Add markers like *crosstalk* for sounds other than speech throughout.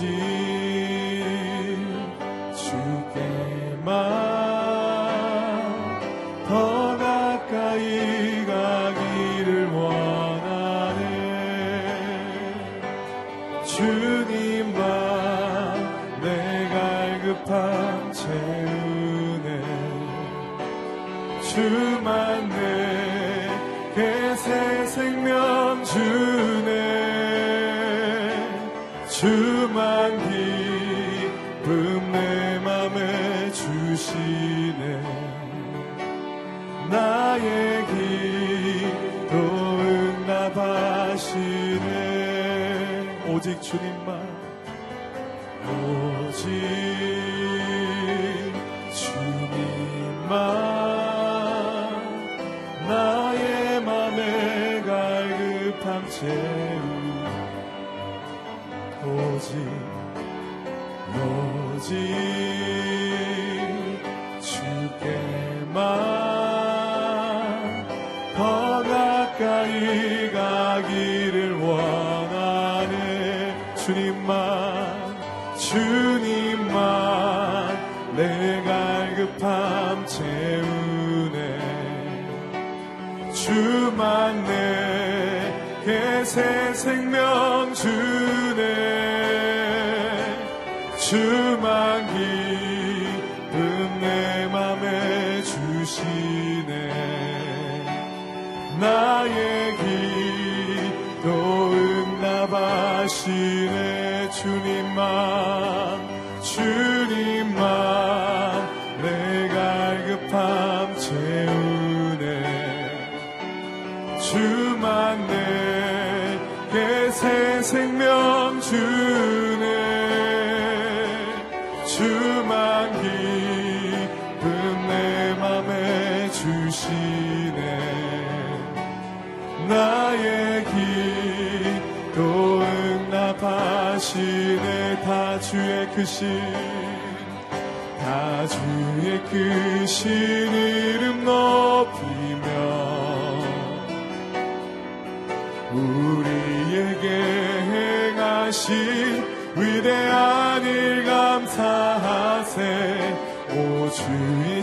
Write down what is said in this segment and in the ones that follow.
오 가까이 가기를 원하네. 주님만 주님만 내 갈급함 채우네. 주만 내게 새 주의 크신 다 주의 크신 이름 높이며 우리에게 행하신 위대한 일 감사하세. 오 주의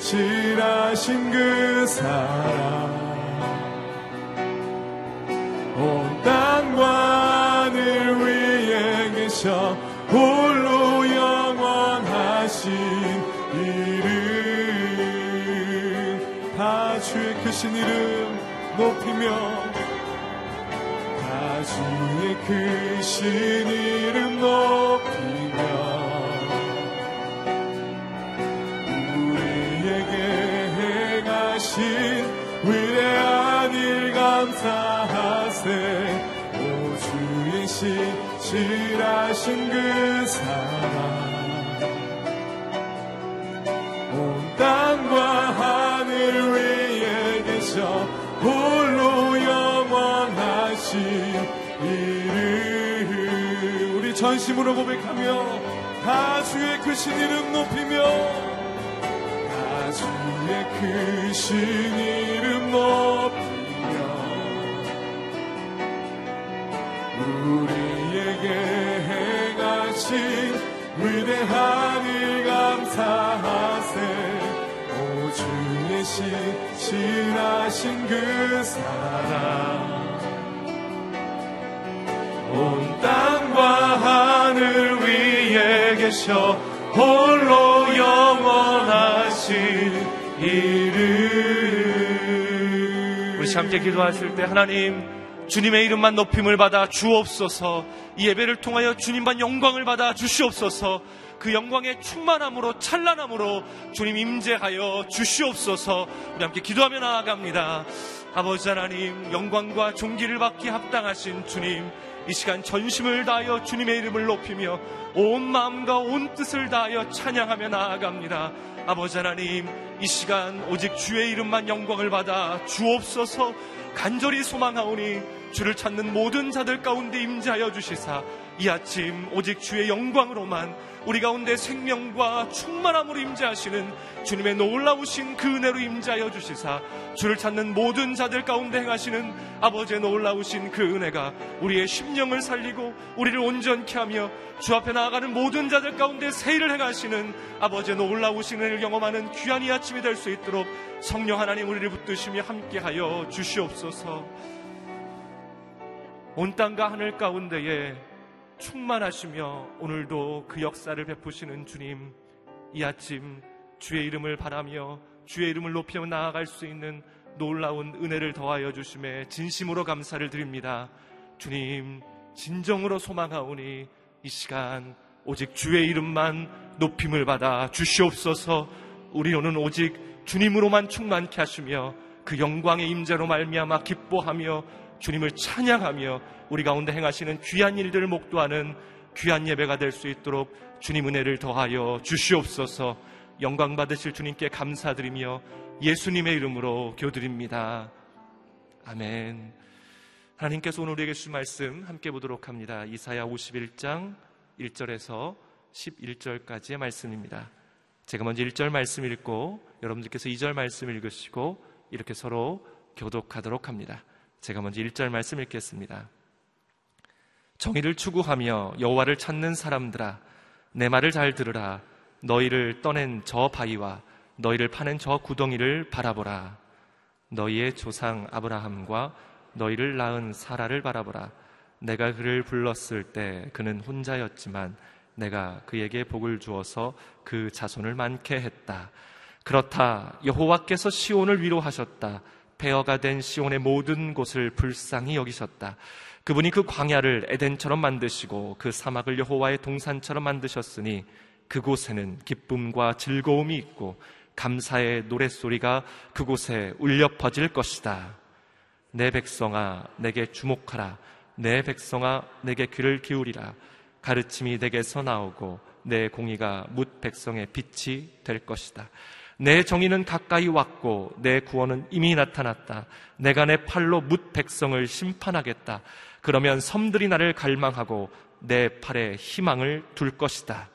시실하신 그 사랑. 온 땅과 하늘 위에 계셔 크신 이름 높이며 다 주의 크신 이름 높이며 이름 우리 전심으로 고백하며 다 주의 크신 이름 높이며 다 주의 크신 이름 높이며 우리에게 행하신 위대한 일 감사하세 오 주의 시실하신 그 사랑 온 땅과 하늘 위에 계셔 홀로 영원하신 이름. 우리 함께 기도하실 때 하나님 주님의 이름만 높임을 받아 주옵소서. 이 예배를 통하여 주님만 영광을 받아 주시옵소서. 그 영광의 충만함으로 찬란함으로 주님 임재하여 주시옵소서. 우리 함께 기도하며 나아갑니다 아버지 하나님 영광과 존귀를 받기 합당하신 주님 이 시간 전심을 다하여 주님의 이름을 높이며 온 마음과 온 뜻을 다하여 찬양하며 나아갑니다. 아버지 하나님 이 시간 오직 주의 이름만 영광을 받아 주옵소서 간절히 소망하오니 주를 찾는 모든 자들 가운데 임재하여 주시사 이 아침 오직 주의 영광으로만 우리 가운데 생명과 충만함으로 임재하시는 주님의 놀라우신 그 은혜로 임재하여 주시사 주를 찾는 모든 자들 가운데 행하시는 아버지의 놀라우신 그 은혜가 우리의 심령을 살리고 우리를 온전케 하며 주 앞에 나아가는 모든 자들 가운데 세일을 행하시는 아버지의 놀라우신 은혜를 경험하는 귀한 이 아침이 될 수 있도록 성령 하나님 우리를 붙드시며 함께하여 주시옵소서. 온 땅과 하늘 가운데에 충만하시며 오늘도 그 역사를 베푸시는 주님 이 아침 주의 이름을 바라며 주의 이름을 높여 나아갈 수 있는 놀라운 은혜를 더하여 주심에 진심으로 감사를 드립니다. 주님 진정으로 소망하오니 이 시간 오직 주의 이름만 높임을 받아 주시옵소서 우리 오는 오직 주님으로만 충만케 하시며 그 영광의 임재로 말미암아 기뻐하며 주님을 찬양하며 우리 가운데 행하시는 귀한 일들을 목도하는 귀한 예배가 될 수 있도록 주님 은혜를 더하여 주시옵소서 영광 받으실 주님께 감사드리며 예수님의 이름으로 교드립니다. 아멘. 하나님께서 오늘 우리에게 주신 말씀 함께 보도록 합니다. 이사야 51장 1절에서 11절까지의 말씀입니다. 제가 먼저 1절 말씀 읽고 여러분들께서 2절 말씀 읽으시고 이렇게 서로 교독하도록 합니다. 제가 먼저 1절 말씀 읽겠습니다. 정의를 추구하며 여호와를 찾는 사람들아 내 말을 잘 들으라. 너희를 떠낸 저 바위와 너희를 파낸 저 구덩이를 바라보라. 너희의 조상 아브라함과 너희를 낳은 사라를 바라보라. 내가 그를 불렀을 때 그는 혼자였지만 내가 그에게 복을 주어서 그 자손을 많게 했다. 그렇다. 여호와께서 시온을 위로하셨다 폐허가 된 시온의 모든 곳을 불쌍히 여기셨다 그분이 그 광야를 에덴처럼 만드시고 그 사막을 여호와의 동산처럼 만드셨으니 그곳에는 기쁨과 즐거움이 있고 감사의 노랫소리가 그곳에 울려 퍼질 것이다. 내 백성아 내게 주목하라. 내 백성아 내게 귀를 기울이라. 가르침이 내게서 나오고 내 공의가 뭇 백성의 빛이 될 것이다. 내 정의는 가까이 왔고 내 구원은 이미 나타났다. 내가 내 팔로 뭇 백성을 심판하겠다. 그러면 섬들이 나를 갈망하고 내 팔에 희망을 둘 것이다.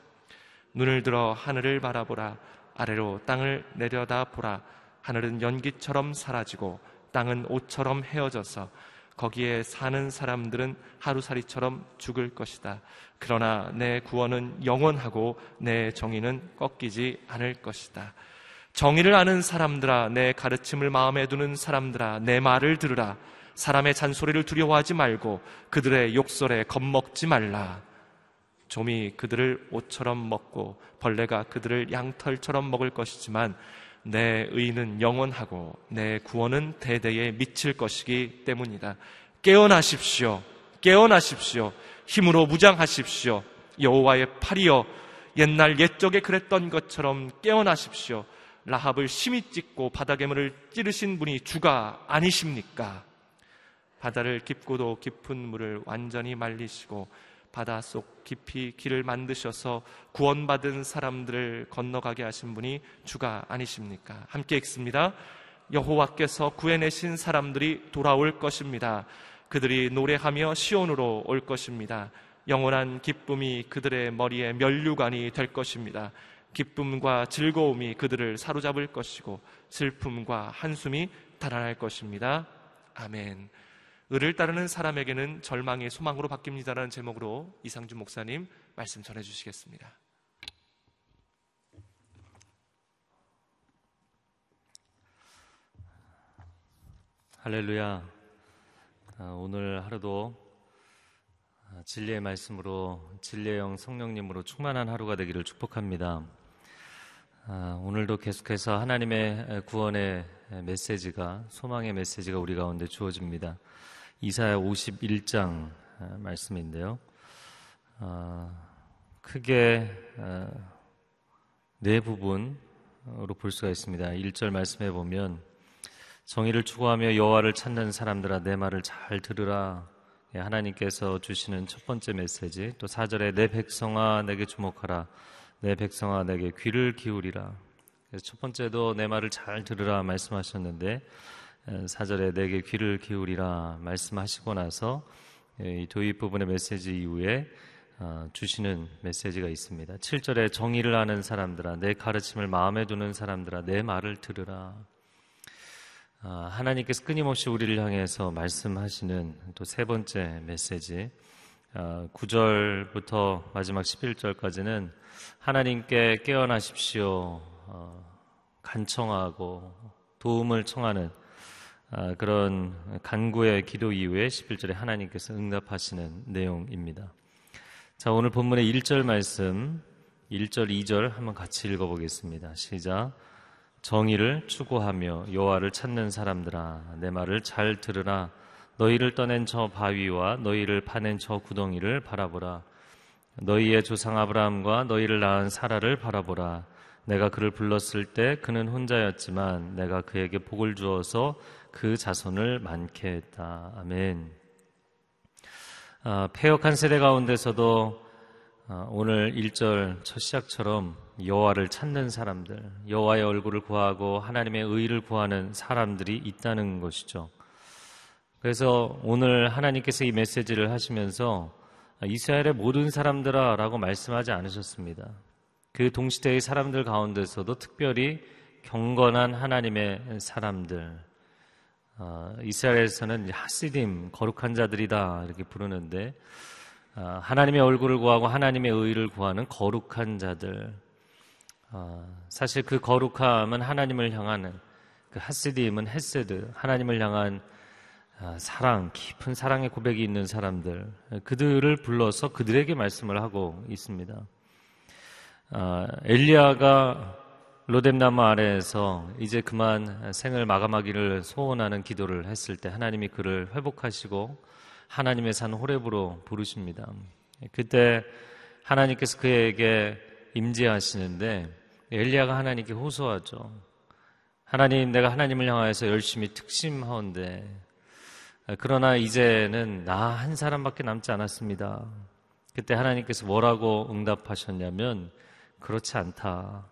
눈을 들어 하늘을 바라보라. 아래로 땅을 내려다 보라. 하늘은 연기처럼 사라지고 땅은 옷처럼 헤어져서 거기에 사는 사람들은 하루살이처럼 죽을 것이다. 그러나 내 구원은 영원하고 내 정의는 꺾이지 않을 것이다. 정의를 아는 사람들아, 내 가르침을 마음에 두는 사람들아, 내 말을 들으라. 사람의 잔소리를 두려워하지 말고 그들의 욕설에 겁먹지 말라. 좀이 그들을 옷처럼 먹고 벌레가 그들을 양털처럼 먹을 것이지만 내 의는 영원하고 내 구원은 대대에 미칠 것이기 때문이다. 깨어나십시오. 깨어나십시오. 힘으로 무장하십시오. 여호와의 팔이여 옛날 옛적에 그랬던 것처럼 깨어나십시오. 라합을 심히 찢고 바다괴물을 찌르신 분이 주가 아니십니까? 바다를 깊고도 깊은 물을 완전히 말리시고 바다 속 깊이 길을 만드셔서 구원받은 사람들을 건너가게 하신 분이 주가 아니십니까? 함께 읽습니다. 여호와께서 구해내신 사람들이 돌아올 것입니다. 그들이 노래하며 시온으로 올 것입니다. 영원한 기쁨이 그들의 머리에 면류관이 될 것입니다. 기쁨과 즐거움이 그들을 사로잡을 것이고 슬픔과 한숨이 달아날 것입니다. 아멘. 의를 따르는 사람에게는 절망의 소망으로 바뀝니다라는 제목으로 이상준 목사님 말씀 전해 주시겠습니다. 할렐루야. 아, 오늘 하루도 진리의 말씀으로 진리의 영 성령님으로 충만한 하루가 되기를 축복합니다. 아, 오늘도 계속해서 하나님의 구원의 메시지가 소망의 메시지가 우리 가운데 주어집니다. 이사야 51장 아, 말씀인데요. 아, 크게 아, 네 부분으로 볼 수가 있습니다. 1절 말씀해 보면 정의를 추구하며 여호와를 찾는 사람들아 내 말을 잘 들으라. 예, 하나님께서 주시는 첫 번째 메시지. 또 4절에 내 백성아 내게 주목하라. 내 백성아 내게 귀를 기울이라. 첫 번째도 내 말을 잘 들으라 말씀하셨는데 4절에 내게 귀를 기울이라 말씀하시고 나서 이 도입 부분의 메시지 이후에 어, 주시는 메시지가 있습니다. 7절에 정의를 아는 사람들아 내 가르침을 마음에 두는 사람들아 내 말을 들으라. 아, 하나님께서 끊임없이 우리를 향해서 말씀하시는 또 세 번째 메시지 9절부터 아, 마지막 11절까지는 하나님께 깨어나십시오 어, 간청하고 도움을 청하는 아, 그런 간구의 기도 이후에 11절에 하나님께서 응답하시는 내용입니다. 자, 오늘 본문의 1절 말씀 1절, 2절 한번 같이 읽어보겠습니다. 시작. 정의를 추구하며 여호와를 찾는 사람들아 내 말을 잘 들으라 너희를 떠낸 저 바위와 너희를 파낸 저 구덩이를 바라보라 너희의 조상 아브라함과 너희를 낳은 사라를 바라보라 내가 그를 불렀을 때 그는 혼자였지만 내가 그에게 복을 주어서 그 자손을 많게 했다. 아멘. 아, 폐역한 세대 가운데서도 아, 오늘 1절 첫 시작처럼 여호와를 찾는 사람들, 여호와의 얼굴을 구하고 하나님의 의를 구하는 사람들이 있다는 것이죠. 그래서 오늘 하나님께서 이 메시지를 하시면서 이스라엘의 모든 사람들아 라고 말씀하지 않으셨습니다. 그 동시대의 사람들 가운데서도 특별히 경건한 하나님의 사람들, 어, 이스라엘에서는 하시딤 거룩한 자들이다 이렇게 부르는데 어, 하나님의 얼굴을 구하고 하나님의 의를 구하는 거룩한 자들. 어, 사실 그 거룩함은 하나님을 향하는 그 하시딤은 헤세드 하나님을 향한 어, 사랑 깊은 사랑의 고백이 있는 사람들 그들을 불러서 그들에게 말씀을 하고 있습니다. 어, 엘리야가 로뎀나무 아래에서 이제 그만 생을 마감하기를 소원하는 기도를 했을 때 하나님이 그를 회복하시고 하나님의 산 호렙으로 부르십니다. 그때 하나님께서 그에게 임재하시는데 엘리야가 하나님께 호소하죠. 하나님 내가 하나님을 향하여서 열심히 특심하온데 그러나 이제는 나 한 사람밖에 남지 않았습니다. 그때 하나님께서 뭐라고 응답하셨냐면 그렇지 않다.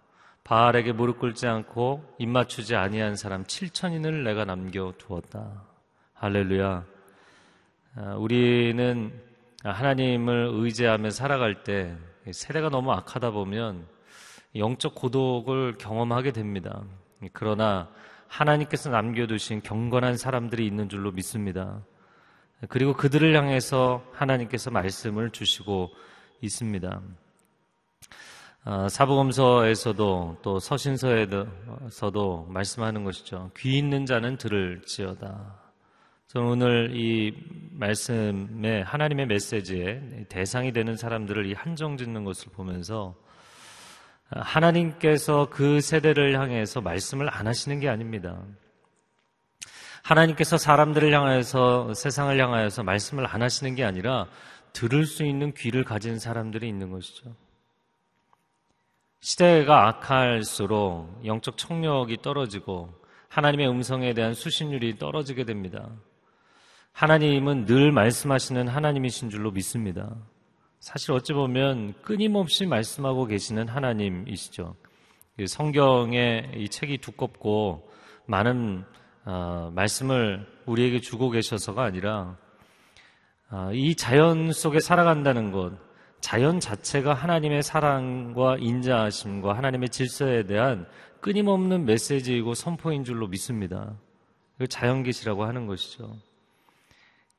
바알에게 무릎 꿇지 않고 입 맞추지 아니한 사람 7천인을 내가 남겨 두었다. 할렐루야. 아, 우리는 하나님을 의지하며 살아갈 때 세대가 너무 악하다 보면 영적 고독을 경험하게 됩니다. 그러나 하나님께서 남겨두신 경건한 사람들이 있는 줄로 믿습니다. 그리고 그들을 향해서 하나님께서 말씀을 주시고 있습니다. 아, 사복음서에서도 또 서신서에서도 말씀하는 것이죠. 귀 있는 자는 들을지어다. 저는 오늘 이 말씀에 하나님의 메시지에 대상이 되는 사람들을 이 한정 짓는 것을 보면서 하나님께서 그 세대를 향해서 말씀을 안 하시는 게 아닙니다. 하나님께서 사람들을 향하여서 세상을 향하여서 말씀을 안 하시는 게 아니라 들을 수 있는 귀를 가진 사람들이 있는 것이죠. 시대가 악할수록 영적 청력이 떨어지고 하나님의 음성에 대한 수신율이 떨어지게 됩니다. 하나님은 늘 말씀하시는 하나님이신 줄로 믿습니다. 사실 어찌 보면 끊임없이 말씀하고 계시는 하나님이시죠. 성경의 이 책이 두껍고 많은 어, 말씀을 우리에게 주고 계셔서가 아니라 어, 이 자연 속에 살아간다는 것, 자연 자체가 하나님의 사랑과 인자하심과 하나님의 질서에 대한 끊임없는 메시지이고 선포인 줄로 믿습니다. 자연계시라고 하는 것이죠.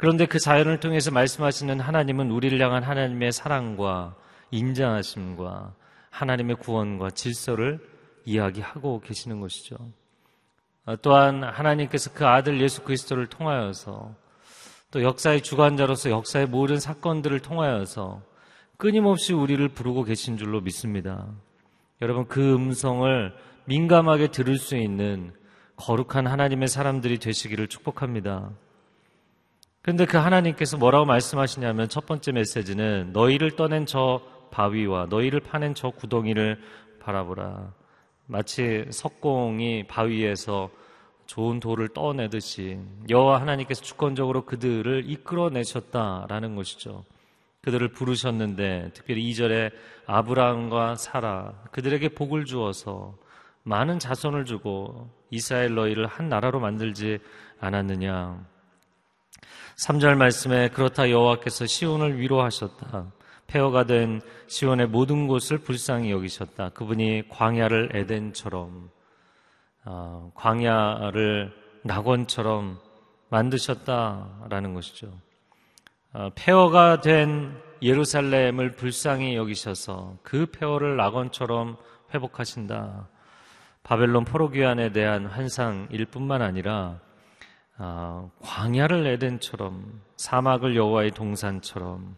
그런데 그 자연을 통해서 말씀하시는 하나님은 우리를 향한 하나님의 사랑과 인자하심과 하나님의 구원과 질서를 이야기하고 계시는 것이죠. 아, 또한 하나님께서 그 아들 예수 그리스도를 통하여서 또 역사의 주관자로서 역사의 모든 사건들을 통하여서 끊임없이 우리를 부르고 계신 줄로 믿습니다. 여러분 그 음성을 민감하게 들을 수 있는 거룩한 하나님의 사람들이 되시기를 축복합니다. 그런데 그 하나님께서 뭐라고 말씀하시냐면 첫 번째 메시지는 너희를 떠낸 저 바위와 너희를 파낸 저 구덩이를 바라보라. 마치 석공이 바위에서 좋은 돌을 떠내듯이 여호와 하나님께서 주권적으로 그들을 이끌어내셨다라는 것이죠. 그들을 부르셨는데 특별히 이절에 아브라함과 사라 그들에게 복을 주어서 많은 자손을 주고 이스라엘 너희를 한 나라로 만들지 않았느냐. 3절 말씀에 그렇다 여호와께서 시온을 위로하셨다. 폐허가 된 시온의 모든 곳을 불쌍히 여기셨다. 그분이 광야를 에덴처럼 어, 광야를 낙원처럼 만드셨다라는 것이죠. 어, 폐허가 된 예루살렘을 불쌍히 여기셔서 그 폐허를 낙원처럼 회복하신다. 바벨론 포로귀환에 대한 환상일 뿐만 아니라 어, 광야를 에덴처럼 사막을 여호와의 동산처럼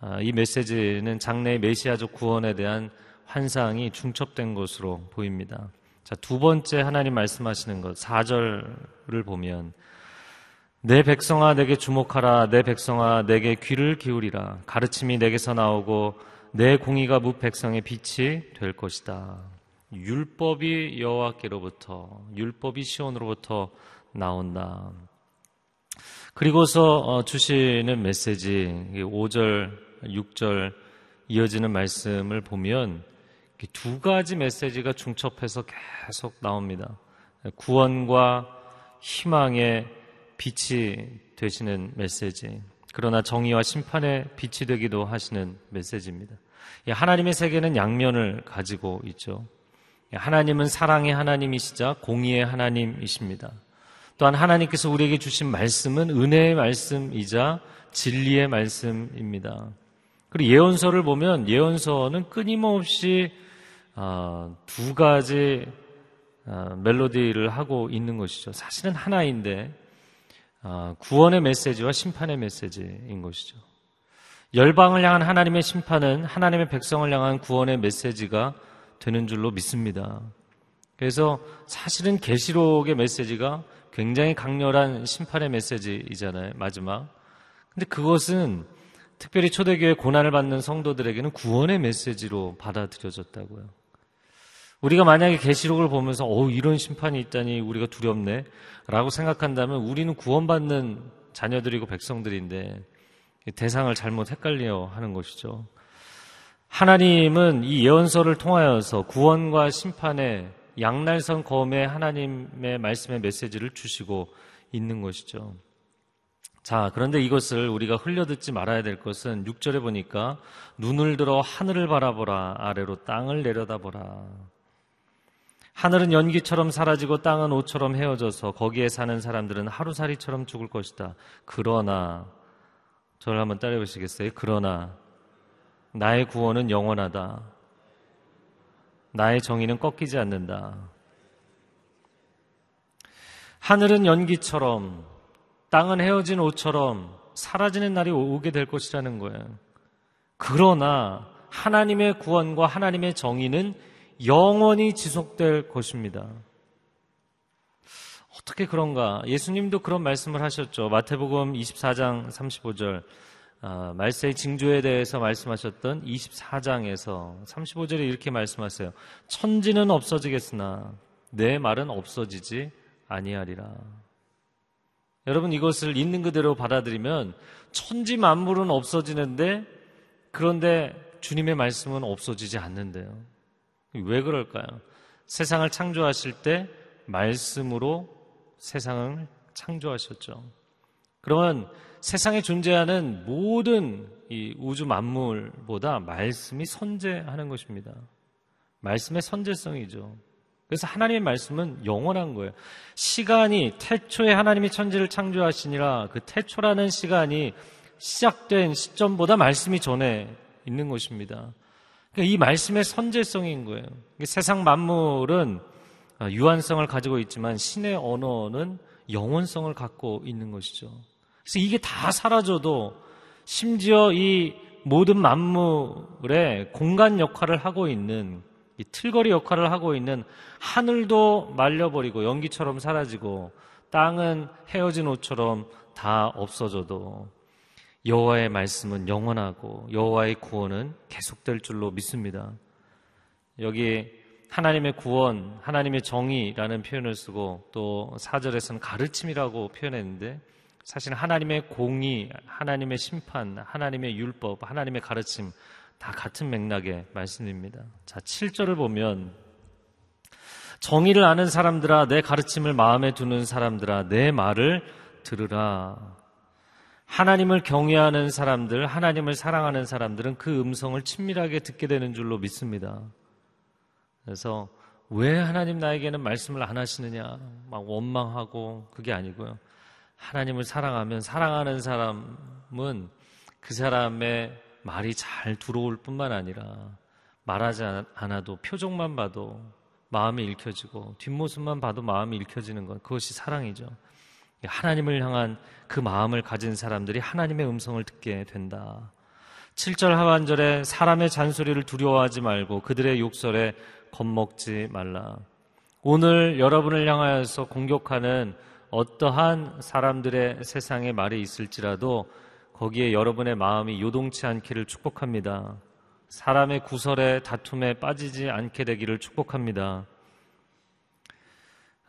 어, 이 메시지는 장래의 메시아적 구원에 대한 환상이 중첩된 것으로 보입니다. 자, 두 번째 하나님 말씀하시는 것 4절을 보면 내 백성아 내게 주목하라 내 백성아 내게 귀를 기울이라 가르침이 내게서 나오고 내 공의가 무 백성의 빛이 될 것이다. 율법이 여호와께로부터 율법이 시온으로부터 나온다. 그리고서 어, 주시는 메시지 5절, 6절 이어지는 말씀을 보면 두 가지 메시지가 중첩해서 계속 나옵니다. 구원과 희망의 빛이 되시는 메시지. 그러나 정의와 심판의 빛이 되기도 하시는 메시지입니다. 하나님의 세계는 양면을 가지고 있죠. 하나님은 사랑의 하나님이시자 공의의 하나님이십니다. 또한 하나님께서 우리에게 주신 말씀은 은혜의 말씀이자 진리의 말씀입니다. 그리고 예언서를 보면 예언서는 끊임없이 아, 두 가지 아, 멜로디를 하고 있는 것이죠. 사실은 하나인데 아, 구원의 메시지와 심판의 메시지인 것이죠. 열방을 향한 하나님의 심판은 하나님의 백성을 향한 구원의 메시지가 되는 줄로 믿습니다. 그래서 사실은 계시록의 메시지가 굉장히 강렬한 심판의 메시지이잖아요. 마지막. 근데 그것은 특별히 초대교회 고난을 받는 성도들에게는 구원의 메시지로 받아들여졌다고요. 우리가 만약에 계시록을 보면서 어 이런 심판이 있다니 우리가 두렵네 라고 생각한다면 우리는 구원받는 자녀들이고 백성들인데 대상을 잘못 헷갈려 하는 것이죠. 하나님은 이 예언서를 통하여서 구원과 심판의 양날선 검에 하나님의 말씀의 메시지를 주시고 있는 것이죠. 자, 그런데 이것을 우리가 흘려듣지 말아야 될 것은 6절에 보니까 눈을 들어 하늘을 바라보라, 아래로 땅을 내려다보라. 하늘은 연기처럼 사라지고 땅은 옷처럼 헤어져서 거기에 사는 사람들은 하루살이처럼 죽을 것이다. 그러나, 저를 한번 따라해 보시겠어요? 그러나, 나의 구원은 영원하다. 나의 정의는 꺾이지 않는다. 하늘은 연기처럼, 땅은 헤어진 옷처럼 사라지는 날이 오게 될 것이라는 거예요. 그러나 하나님의 구원과 하나님의 정의는 영원히 지속될 것입니다. 어떻게 그런가? 예수님도 그런 말씀을 하셨죠. 마태복음 24장 35절. 아, 말세의 징조에 대해서 말씀하셨던 24장에서 35절에 이렇게 말씀하세요. 천지는 없어지겠으나 내 말은 없어지지 아니하리라. 여러분 이것을 있는 그대로 받아들이면 천지 만물은 없어지는데 그런데 주님의 말씀은 없어지지 않는데요. 왜 그럴까요? 세상을 창조하실 때 말씀으로 세상을 창조하셨죠. 그러면 세상에 존재하는 모든 이 우주 만물보다 말씀이 선재하는 것입니다. 말씀의 선재성이죠. 그래서 하나님의 말씀은 영원한 거예요. 시간이 태초에 하나님이 천지를 창조하시니라 그 태초라는 시간이 시작된 시점보다 말씀이 전에 있는 것입니다. 그러니까 이 말씀의 선재성인 거예요. 세상 만물은 유한성을 가지고 있지만 신의 언어는 영원성을 갖고 있는 것이죠. 그래서 이게 다 사라져도 심지어 이 모든 만물의 공간 역할을 하고 있는 이 틀거리 역할을 하고 있는 하늘도 말려버리고 연기처럼 사라지고 땅은 헤어진 옷처럼 다 없어져도 여호와의 말씀은 영원하고 여호와의 구원은 계속될 줄로 믿습니다. 여기 하나님의 구원, 하나님의 정의라는 표현을 쓰고 또 4절에서는 가르침이라고 표현했는데 사실 하나님의 공의, 하나님의 심판, 하나님의 율법, 하나님의 가르침 다 같은 맥락의 말씀입니다. 자, 7절을 보면 정의를 아는 사람들아 내 가르침을 마음에 두는 사람들아 내 말을 들으라. 하나님을 경외하는 사람들, 하나님을 사랑하는 사람들은 그 음성을 친밀하게 듣게 되는 줄로 믿습니다. 그래서 왜 하나님 나에게는 말씀을 안 하시느냐, 막 원망하고 그게 아니고요. 하나님을 사랑하면 사랑하는 사람은 그 사람의 말이 잘 들어올 뿐만 아니라 말하지 않아도 표정만 봐도 마음이 읽혀지고 뒷모습만 봐도 마음이 읽혀지는 것 그것이 사랑이죠. 하나님을 향한 그 마음을 가진 사람들이 하나님의 음성을 듣게 된다. 7절 하반절에 사람의 잔소리를 두려워하지 말고 그들의 욕설에 겁먹지 말라. 오늘 여러분을 향하여서 공격하는 어떠한 사람들의 세상에 말이 있을지라도 거기에 여러분의 마음이 요동치 않기를 축복합니다. 사람의 구설에 다툼에 빠지지 않게 되기를 축복합니다.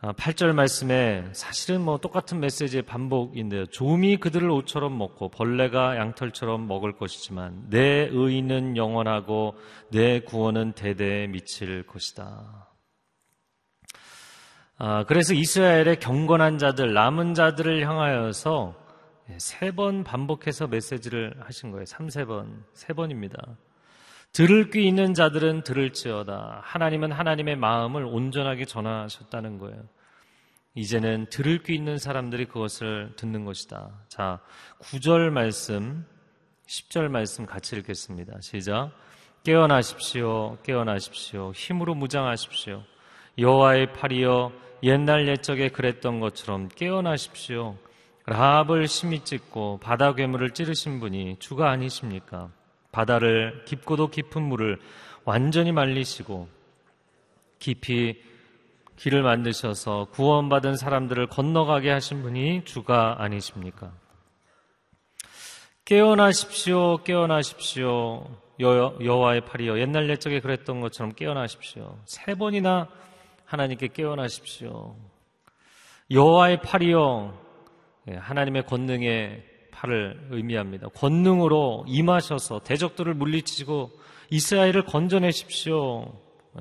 8절 아, 말씀에 사실은 뭐 똑같은 메시지의 반복인데요. 조미 그들을 옷처럼 먹고 벌레가 양털처럼 먹을 것이지만 내 의는 영원하고 내 구원은 대대에 미칠 것이다. 아, 그래서 이스라엘의 경건한 자들, 남은 자들을 향하여서 세 번 반복해서 메시지를 하신 거예요. 3, 세 번, 세 번입니다. 들을 귀 있는 자들은 들을지어다. 하나님은 하나님의 마음을 온전하게 전하셨다는 거예요. 이제는 들을 귀 있는 사람들이 그것을 듣는 것이다. 자, 9절 말씀, 10절 말씀 같이 읽겠습니다. 시작. 깨어나십시오. 깨어나십시오. 힘으로 무장하십시오. 여호와의 팔이여 옛날 옛적에 그랬던 것처럼 깨어나십시오. 라합을 심히 찢고 바다 괴물을 찌르신 분이 주가 아니십니까? 바다를 깊고도 깊은 물을 완전히 말리시고 깊이 길을 만드셔서 구원받은 사람들을 건너가게 하신 분이 주가 아니십니까? 깨어나십시오, 깨어나십시오. 여, 여호와의 팔이여 옛날 옛적에 그랬던 것처럼 깨어나십시오. 세 번이나 하나님께 깨어나십시오. 여호와의 팔이여 예, 하나님의 권능의 팔을 의미합니다. 권능으로 임하셔서 대적들을 물리치고 이스라엘을 건져내십시오.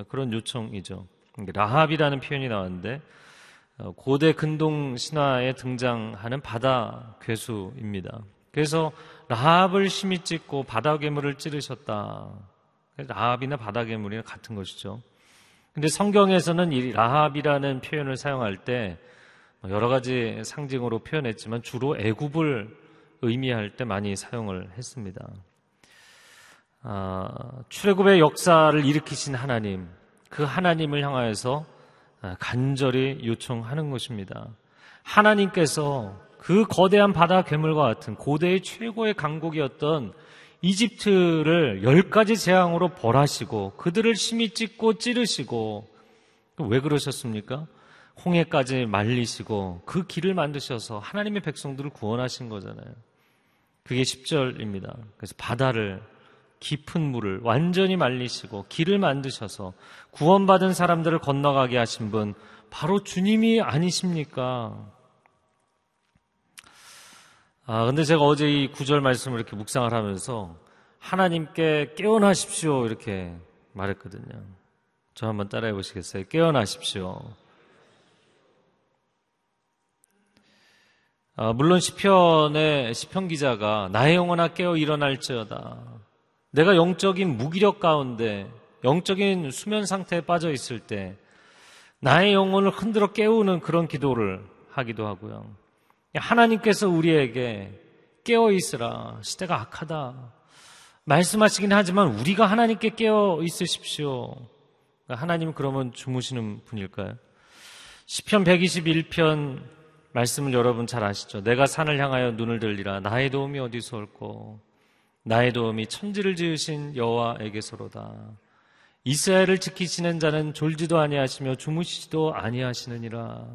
그런 요청이죠. 라합이라는 표현이 나왔는데 어, 고대 근동 신화에 등장하는 바다 괴수입니다. 그래서 라합을 심히 찢고 바다 괴물을 찌르셨다. 라합이나 바다 괴물이나 같은 것이죠. 근데 성경에서는 이 라합이라는 표현을 사용할 때 여러 가지 상징으로 표현했지만 주로 애굽을 의미할 때 많이 사용을 했습니다. 아, 출애굽의 역사를 일으키신 하나님, 그 하나님을 향하여서 간절히 요청하는 것입니다. 하나님께서 그 거대한 바다 괴물과 같은 고대의 최고의 강국이었던 이집트를 열 가지 재앙으로 벌하시고 그들을 심히 찢고 찌르시고 왜 그러셨습니까? 홍해까지 말리시고 그 길을 만드셔서 하나님의 백성들을 구원하신 거잖아요. 그게 10절입니다. 그래서 바다를 깊은 물을 완전히 말리시고 길을 만드셔서 구원받은 사람들을 건너가게 하신 분 바로 주님이 아니십니까? 아, 근데 제가 어제 이 구절 말씀을 이렇게 묵상을 하면서 하나님께 깨어나십시오 이렇게 말했거든요. 저 한번 따라해 보시겠어요? 깨어나십시오. 아, 물론 시편의 시편 기자가 나의 영혼아 깨어 일어날지어다. 내가 영적인 무기력 가운데 영적인 수면 상태에 빠져 있을 때 나의 영혼을 흔들어 깨우는 그런 기도를 하기도 하고요. 하나님께서 우리에게 깨어 있으라. 시대가 악하다. 말씀하시긴 하지만 우리가 하나님께 깨어 있으십시오. 하나님은 그러면 주무시는 분일까요? 시편 121편 말씀을 여러분 잘 아시죠? 내가 산을 향하여 눈을 들리라. 나의 도움이 어디서 올고 나의 도움이 천지를 지으신 여호와에게서로다. 이스라엘을 지키시는 자는 졸지도 아니하시며 주무시지도 아니하시느니라.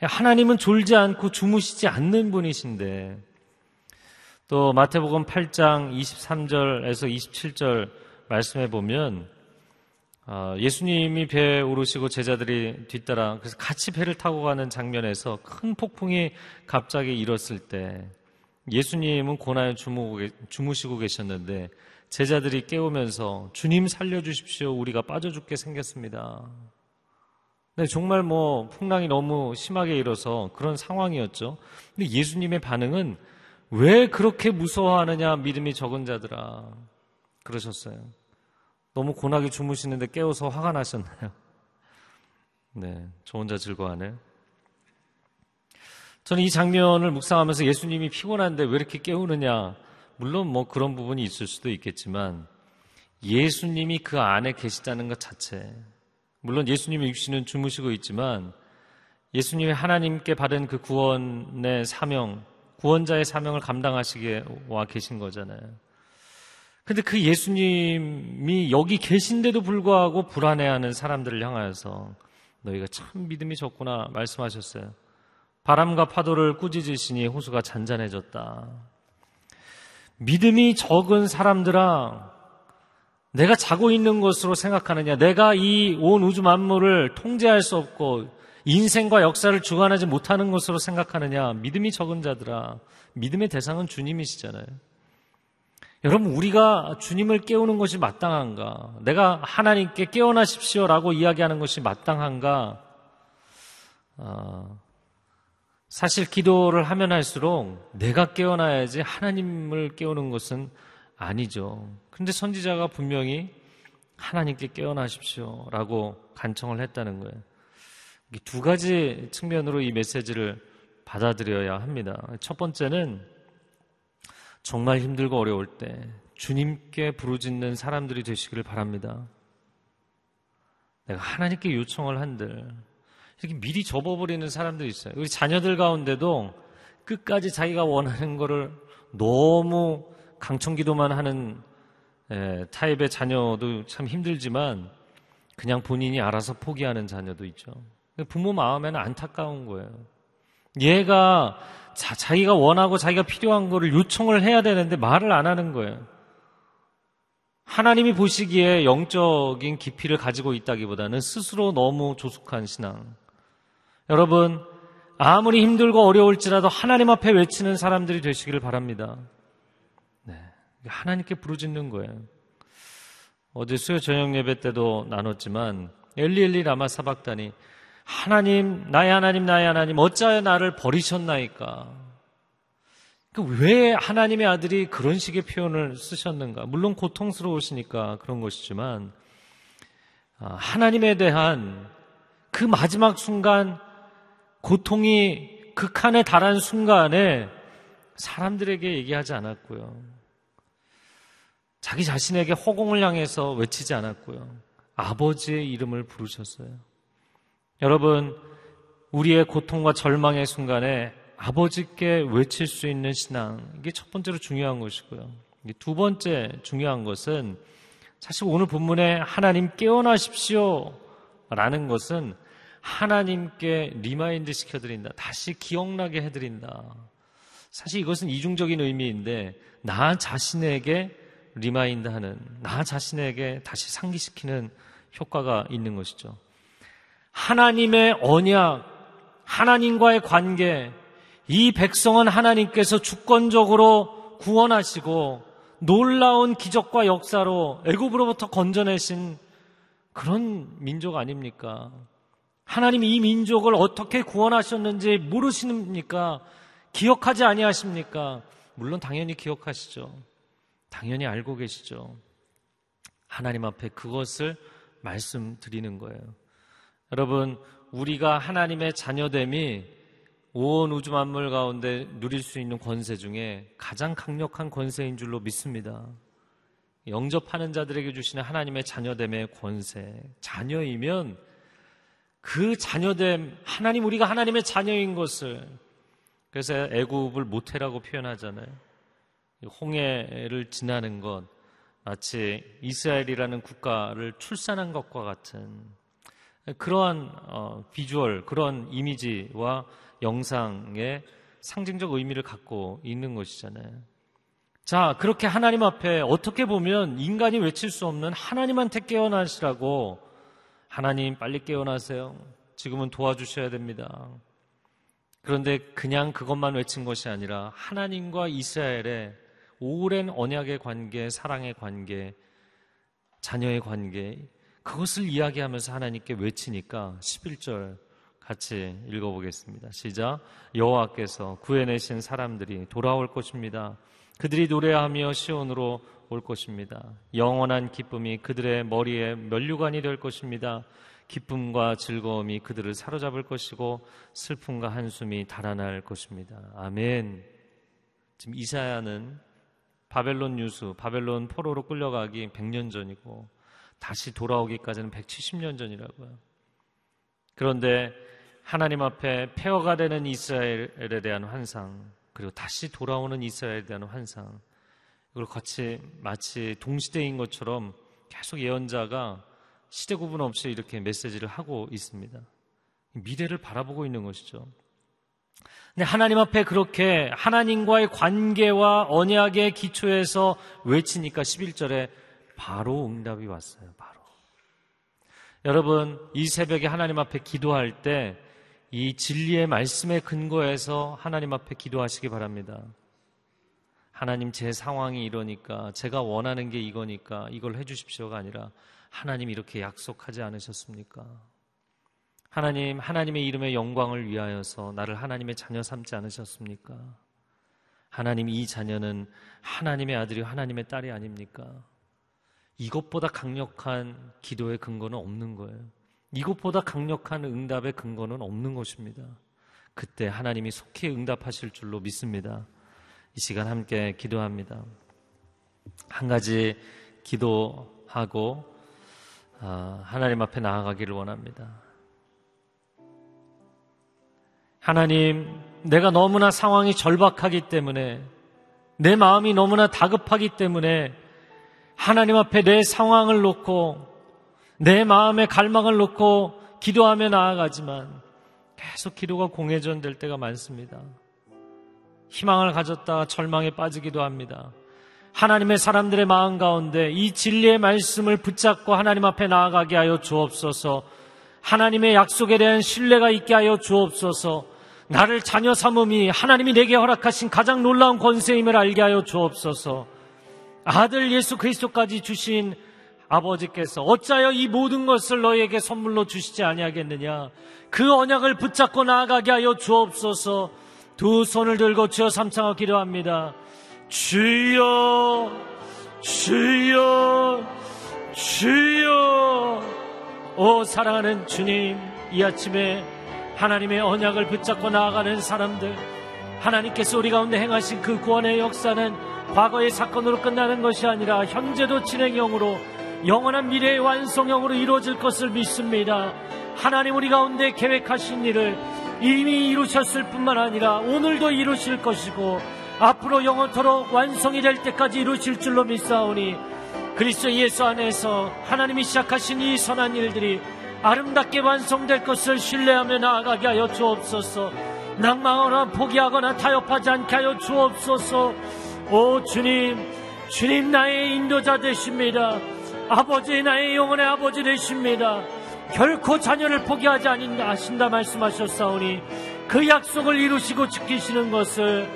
하나님은 졸지 않고 주무시지 않는 분이신데 또 마태복음 8장 23절에서 27절 말씀해 보면 어, 예수님이 배에 오르시고 제자들이 뒤따라 그래서 같이 배를 타고 가는 장면에서 큰 폭풍이 갑자기 일었을 때 예수님은 고나에 주무시고 계셨는데 제자들이 깨우면서 주님 살려주십시오. 우리가 빠져 죽게 생겼습니다. 네, 정말 뭐 풍랑이 너무 심하게 일어서 그런 상황이었죠. 근데 예수님의 반응은 왜 그렇게 무서워하느냐 믿음이 적은 자들아 그러셨어요. 너무 고나게 주무시는데 깨워서 화가 나셨나요? *laughs* 네, 저 혼자 즐거워하네요. 저는 이 장면을 묵상하면서 예수님이 피곤한데 왜 이렇게 깨우느냐. 물론 뭐 그런 부분이 있을 수도 있겠지만 예수님이 그 안에 계시다는 것 자체. 물론 예수님의 육신은 주무시고 있지만 예수님이 하나님께 받은 그 구원의 사명, 구원자의 사명을 감당하시게 와 계신 거잖아요. 근데 그 예수님이 여기 계신데도 불구하고 불안해하는 사람들을 향하여서 너희가 참 믿음이 적구나 말씀하셨어요. 바람과 파도를 꾸짖으시니 호수가 잔잔해졌다. 믿음이 적은 사람들아, 내가 자고 있는 것으로 생각하느냐? 내가 이 온 우주 만물을 통제할 수 없고 인생과 역사를 주관하지 못하는 것으로 생각하느냐? 믿음이 적은 자들아, 믿음의 대상은 주님이시잖아요. 여러분, 우리가 주님을 깨우는 것이 마땅한가? 내가 하나님께 깨어나십시오라고 이야기하는 것이 마땅한가? 어, 사실 기도를 하면 할수록 내가 깨어나야지 하나님을 깨우는 것은 아니죠. 근데 선지자가 분명히 하나님께 깨어나십시오 라고 간청을 했다는 거예요. 두 가지 측면으로 이 메시지를 받아들여야 합니다. 첫 번째는 정말 힘들고 어려울 때 주님께 부르짖는 사람들이 되시기를 바랍니다. 내가 하나님께 요청을 한들 이렇게 미리 접어버리는 사람들이 있어요. 우리 자녀들 가운데도 끝까지 자기가 원하는 거를 너무 강청기도만 하는 예, 타입의 자녀도 참 힘들지만 그냥 본인이 알아서 포기하는 자녀도 있죠. 부모 마음에는 안타까운 거예요. 얘가 자, 자기가 원하고 자기가 필요한 거를 요청을 해야 되는데 말을 안 하는 거예요. 하나님이 보시기에 영적인 깊이를 가지고 있다기보다는 스스로 너무 조숙한 신앙. 여러분, 아무리 힘들고 어려울지라도 하나님 앞에 외치는 사람들이 되시기를 바랍니다. 네. 하나님께 부르짖는 거예요. 어제 수요 저녁 예배 때도 나눴지만 엘리엘리 라마 사박단이 하나님, 나의 하나님, 나의 하나님, 어찌하여 나를 버리셨나이까? 그러니까 왜 하나님의 아들이 그런 식의 표현을 쓰셨는가? 물론 고통스러우시니까 그런 것이지만, 아, 하나님에 대한 그 마지막 순간, 고통이 극한에 달한 순간에 사람들에게 얘기하지 않았고요. 자기 자신에게 허공을 향해서 외치지 않았고요. 아버지의 이름을 부르셨어요. 여러분, 우리의 고통과 절망의 순간에 아버지께 외칠 수 있는 신앙, 이게 첫 번째로 중요한 것이고요. 두 번째 중요한 것은 사실 오늘 본문에 하나님 깨어나십시오 라는 것은 하나님께 remind 시켜드린다. 다시 기억나게 해드린다. 사실 이것은 이중적인 의미인데, 나 자신에게 remind 하는, 나 자신에게 다시 상기시키는 효과가 있는 것이죠. 하나님의 언약, 하나님과의 관계, 이 백성은 하나님께서 주권적으로 구원하시고 놀라운 기적과 역사로 애굽으로부터 건져내신 그런 민족 아닙니까? 하나님이 이 민족을 어떻게 구원하셨는지 모르시니까 기억하지 아니하십니까? 물론 당연히 기억하시죠. 당연히 알고 계시죠. 하나님 앞에 그것을 말씀드리는 거예요. 여러분, 우리가 하나님의 자녀됨이 온 우주 만물 가운데 누릴 수 있는 권세 중에 가장 강력한 권세인 줄로 믿습니다. 영접하는 자들에게 주시는 하나님의 자녀됨의 권세. 자녀이면 그 자녀됨, 하나님 우리가 하나님의 자녀인 것을 그래서 애굽을 모태라고 표현하잖아요. 홍해를 지나는 것 마치 이스라엘이라는 국가를 출산한 것과 같은 그러한 어, 비주얼, 그런 이미지와 영상의 상징적 의미를 갖고 있는 것이잖아요. 자, 그렇게 하나님 앞에 어떻게 보면 인간이 외칠 수 없는 하나님한테 깨어나시라고 하나님 빨리 깨어나세요. 지금은 도와주셔야 됩니다. 그런데 그냥 그것만 외친 것이 아니라 하나님과 이스라엘의 오랜 언약의 관계, 사랑의 관계, 자녀의 관계, 그것을 이야기하면서 하나님께 외치니까 11절 같이 읽어보겠습니다. 시작. 여호와께서 구해내신 사람들이 돌아올 것입니다. 그들이 노래하며 시온으로 올 것입니다. 영원한 기쁨이 그들의 머리에 면류관이 될 것입니다. 기쁨과 즐거움이 그들을 사로잡을 것이고 슬픔과 한숨이 달아날 것입니다. 아멘. 지금 이사야는 바벨론 유수, 바벨론 포로로 끌려가기 100년 전이고 다시 돌아오기까지는 170년 전이라고요. 그런데 하나님 앞에 폐허가 되는 이스라엘에 대한 환상, 그리고 다시 돌아오는 이스라엘에 대한 환상, 이걸 같이 마치 동시대인 것처럼 계속 예언자가 시대 구분 없이 이렇게 메시지를 하고 있습니다. 미래를 바라보고 있는 것이죠. 근데 하나님 앞에 그렇게 하나님과의 관계와 언약의 기초에서 외치니까 11절에 바로 응답이 왔어요. 바로. 여러분, 이 새벽에 하나님 앞에 기도할 때 이 진리의 말씀의 근거에서 하나님 앞에 기도하시기 바랍니다. 하나님 제 상황이 이러니까 제가 원하는 게 이거니까 이걸 해 주십시오가 아니라 하나님 이렇게 약속하지 않으셨습니까? 하나님, 하나님의 이름의 영광을 위하여서 나를 하나님의 자녀 삼지 않으셨습니까? 하나님 이 자녀는 하나님의 아들이 하나님의 딸이 아닙니까? 이것보다 강력한 기도의 근거는 없는 거예요. 이것보다 강력한 응답의 근거는 없는 것입니다. 그때 하나님이 속히 응답하실 줄로 믿습니다. 이 시간 함께 기도합니다. 한 가지 기도하고 아, 하나님 앞에 나아가기를 원합니다. 하나님, 내가 너무나 상황이 절박하기 때문에 내 마음이 너무나 다급하기 때문에 하나님 앞에 내 상황을 놓고 내 마음의 갈망을 놓고 기도하며 나아가지만 계속 기도가 공회전 될 때가 많습니다. 희망을 가졌다 절망에 빠지기도 합니다. 하나님의 사람들의 마음 가운데 이 진리의 말씀을 붙잡고 하나님 앞에 나아가게 하여 주옵소서. 하나님의 약속에 대한 신뢰가 있게 하여 주옵소서. 나를 자녀 삼음이 하나님이 내게 허락하신 가장 놀라운 권세임을 알게 하여 주옵소서. 아들 예수 그리스도까지 주신 아버지께서 어찌하여 이 모든 것을 너에게 선물로 주시지 아니하겠느냐? 그 언약을 붙잡고 나아가게 하여 주옵소서. 두 손을 들고 주여 삼창하 기도합니다. 주여 주여 주여. 오 사랑하는 주님 이 아침에 하나님의 언약을 붙잡고 나아가는 사람들 하나님께서 우리 가운데 행하신 그 구원의 역사는 과거의 사건으로 끝나는 것이 아니라 현재도 진행형으로 영원한 미래의 완성형으로 이루어질 것을 믿습니다. 하나님 우리 가운데 계획하신 일을 이미 이루셨을 뿐만 아니라 오늘도 이루실 것이고 앞으로 영원토록 완성이 될 때까지 이루실 줄로 믿사오니 그리스도 예수 안에서 하나님이 시작하신 이 선한 일들이 아름답게 완성될 것을 신뢰하며 나아가게 하여 주옵소서 낭망하거나 포기하거나 타협하지 않게 하여 주옵소서 오 주님 주님 나의 인도자 되십니다 아버지 나의 영혼의 아버지 되십니다. 결코 자녀를 포기하지 않는다 하신다 말씀하셨사오니 그 약속을 이루시고 지키시는 것을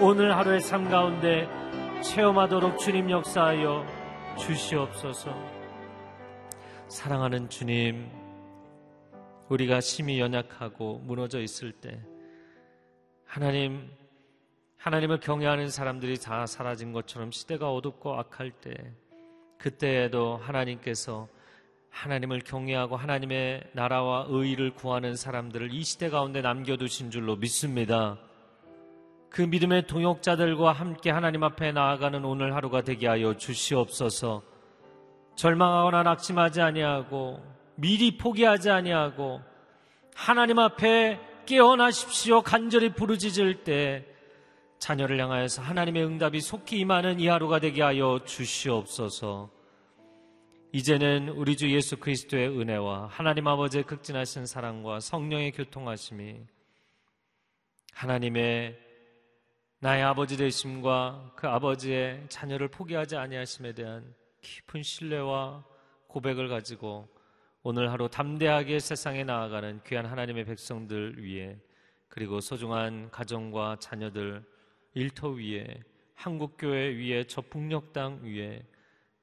오늘 하루의 삶 가운데 체험하도록 주님 역사하여 주시옵소서. 사랑하는 주님, 우리가 심히 연약하고 무너져 있을 때 하나님 하나님을 경외하는 사람들이 다 사라진 것처럼 시대가 어둡고 악할 때 그때에도 하나님께서 하나님을 경외하고 하나님의 나라와 의의를 구하는 사람들을 이 시대 가운데 남겨두신 줄로 믿습니다. 그 믿음의 동역자들과 함께 하나님 앞에 나아가는 오늘 하루가 되게 하여 주시옵소서. 절망하거나 낙심하지 아니하고 미리 포기하지 아니하고 하나님 앞에 깨어나십시오 간절히 부르짖을 때 자녀를 향하여서 하나님의 응답이 속히 임하는 이 하루가 되게 하여 주시옵소서. 이제는 우리 주 예수 그리스도의 은혜와 하나님 아버지의 극진하신 사랑과 성령의 교통하심이 하나님의 나의 아버지 되심과 그 아버지의 자녀를 포기하지 아니하심에 대한 깊은 신뢰와 고백을 가지고 오늘 하루 담대하게 세상에 나아가는 귀한 하나님의 백성들 위해 그리고 소중한 가정과 자녀들 일터 위에 한국교회 위에 저 북녘 땅 위에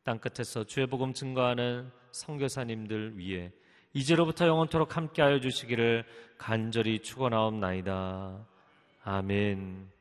땅 끝에서 주의 복음 증거하는 선교사님들 위해 이제로부터 영원토록 함께하여 주시기를 간절히 축원하옵나이다. 아멘.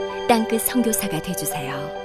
땅끝 성교사가 되주세요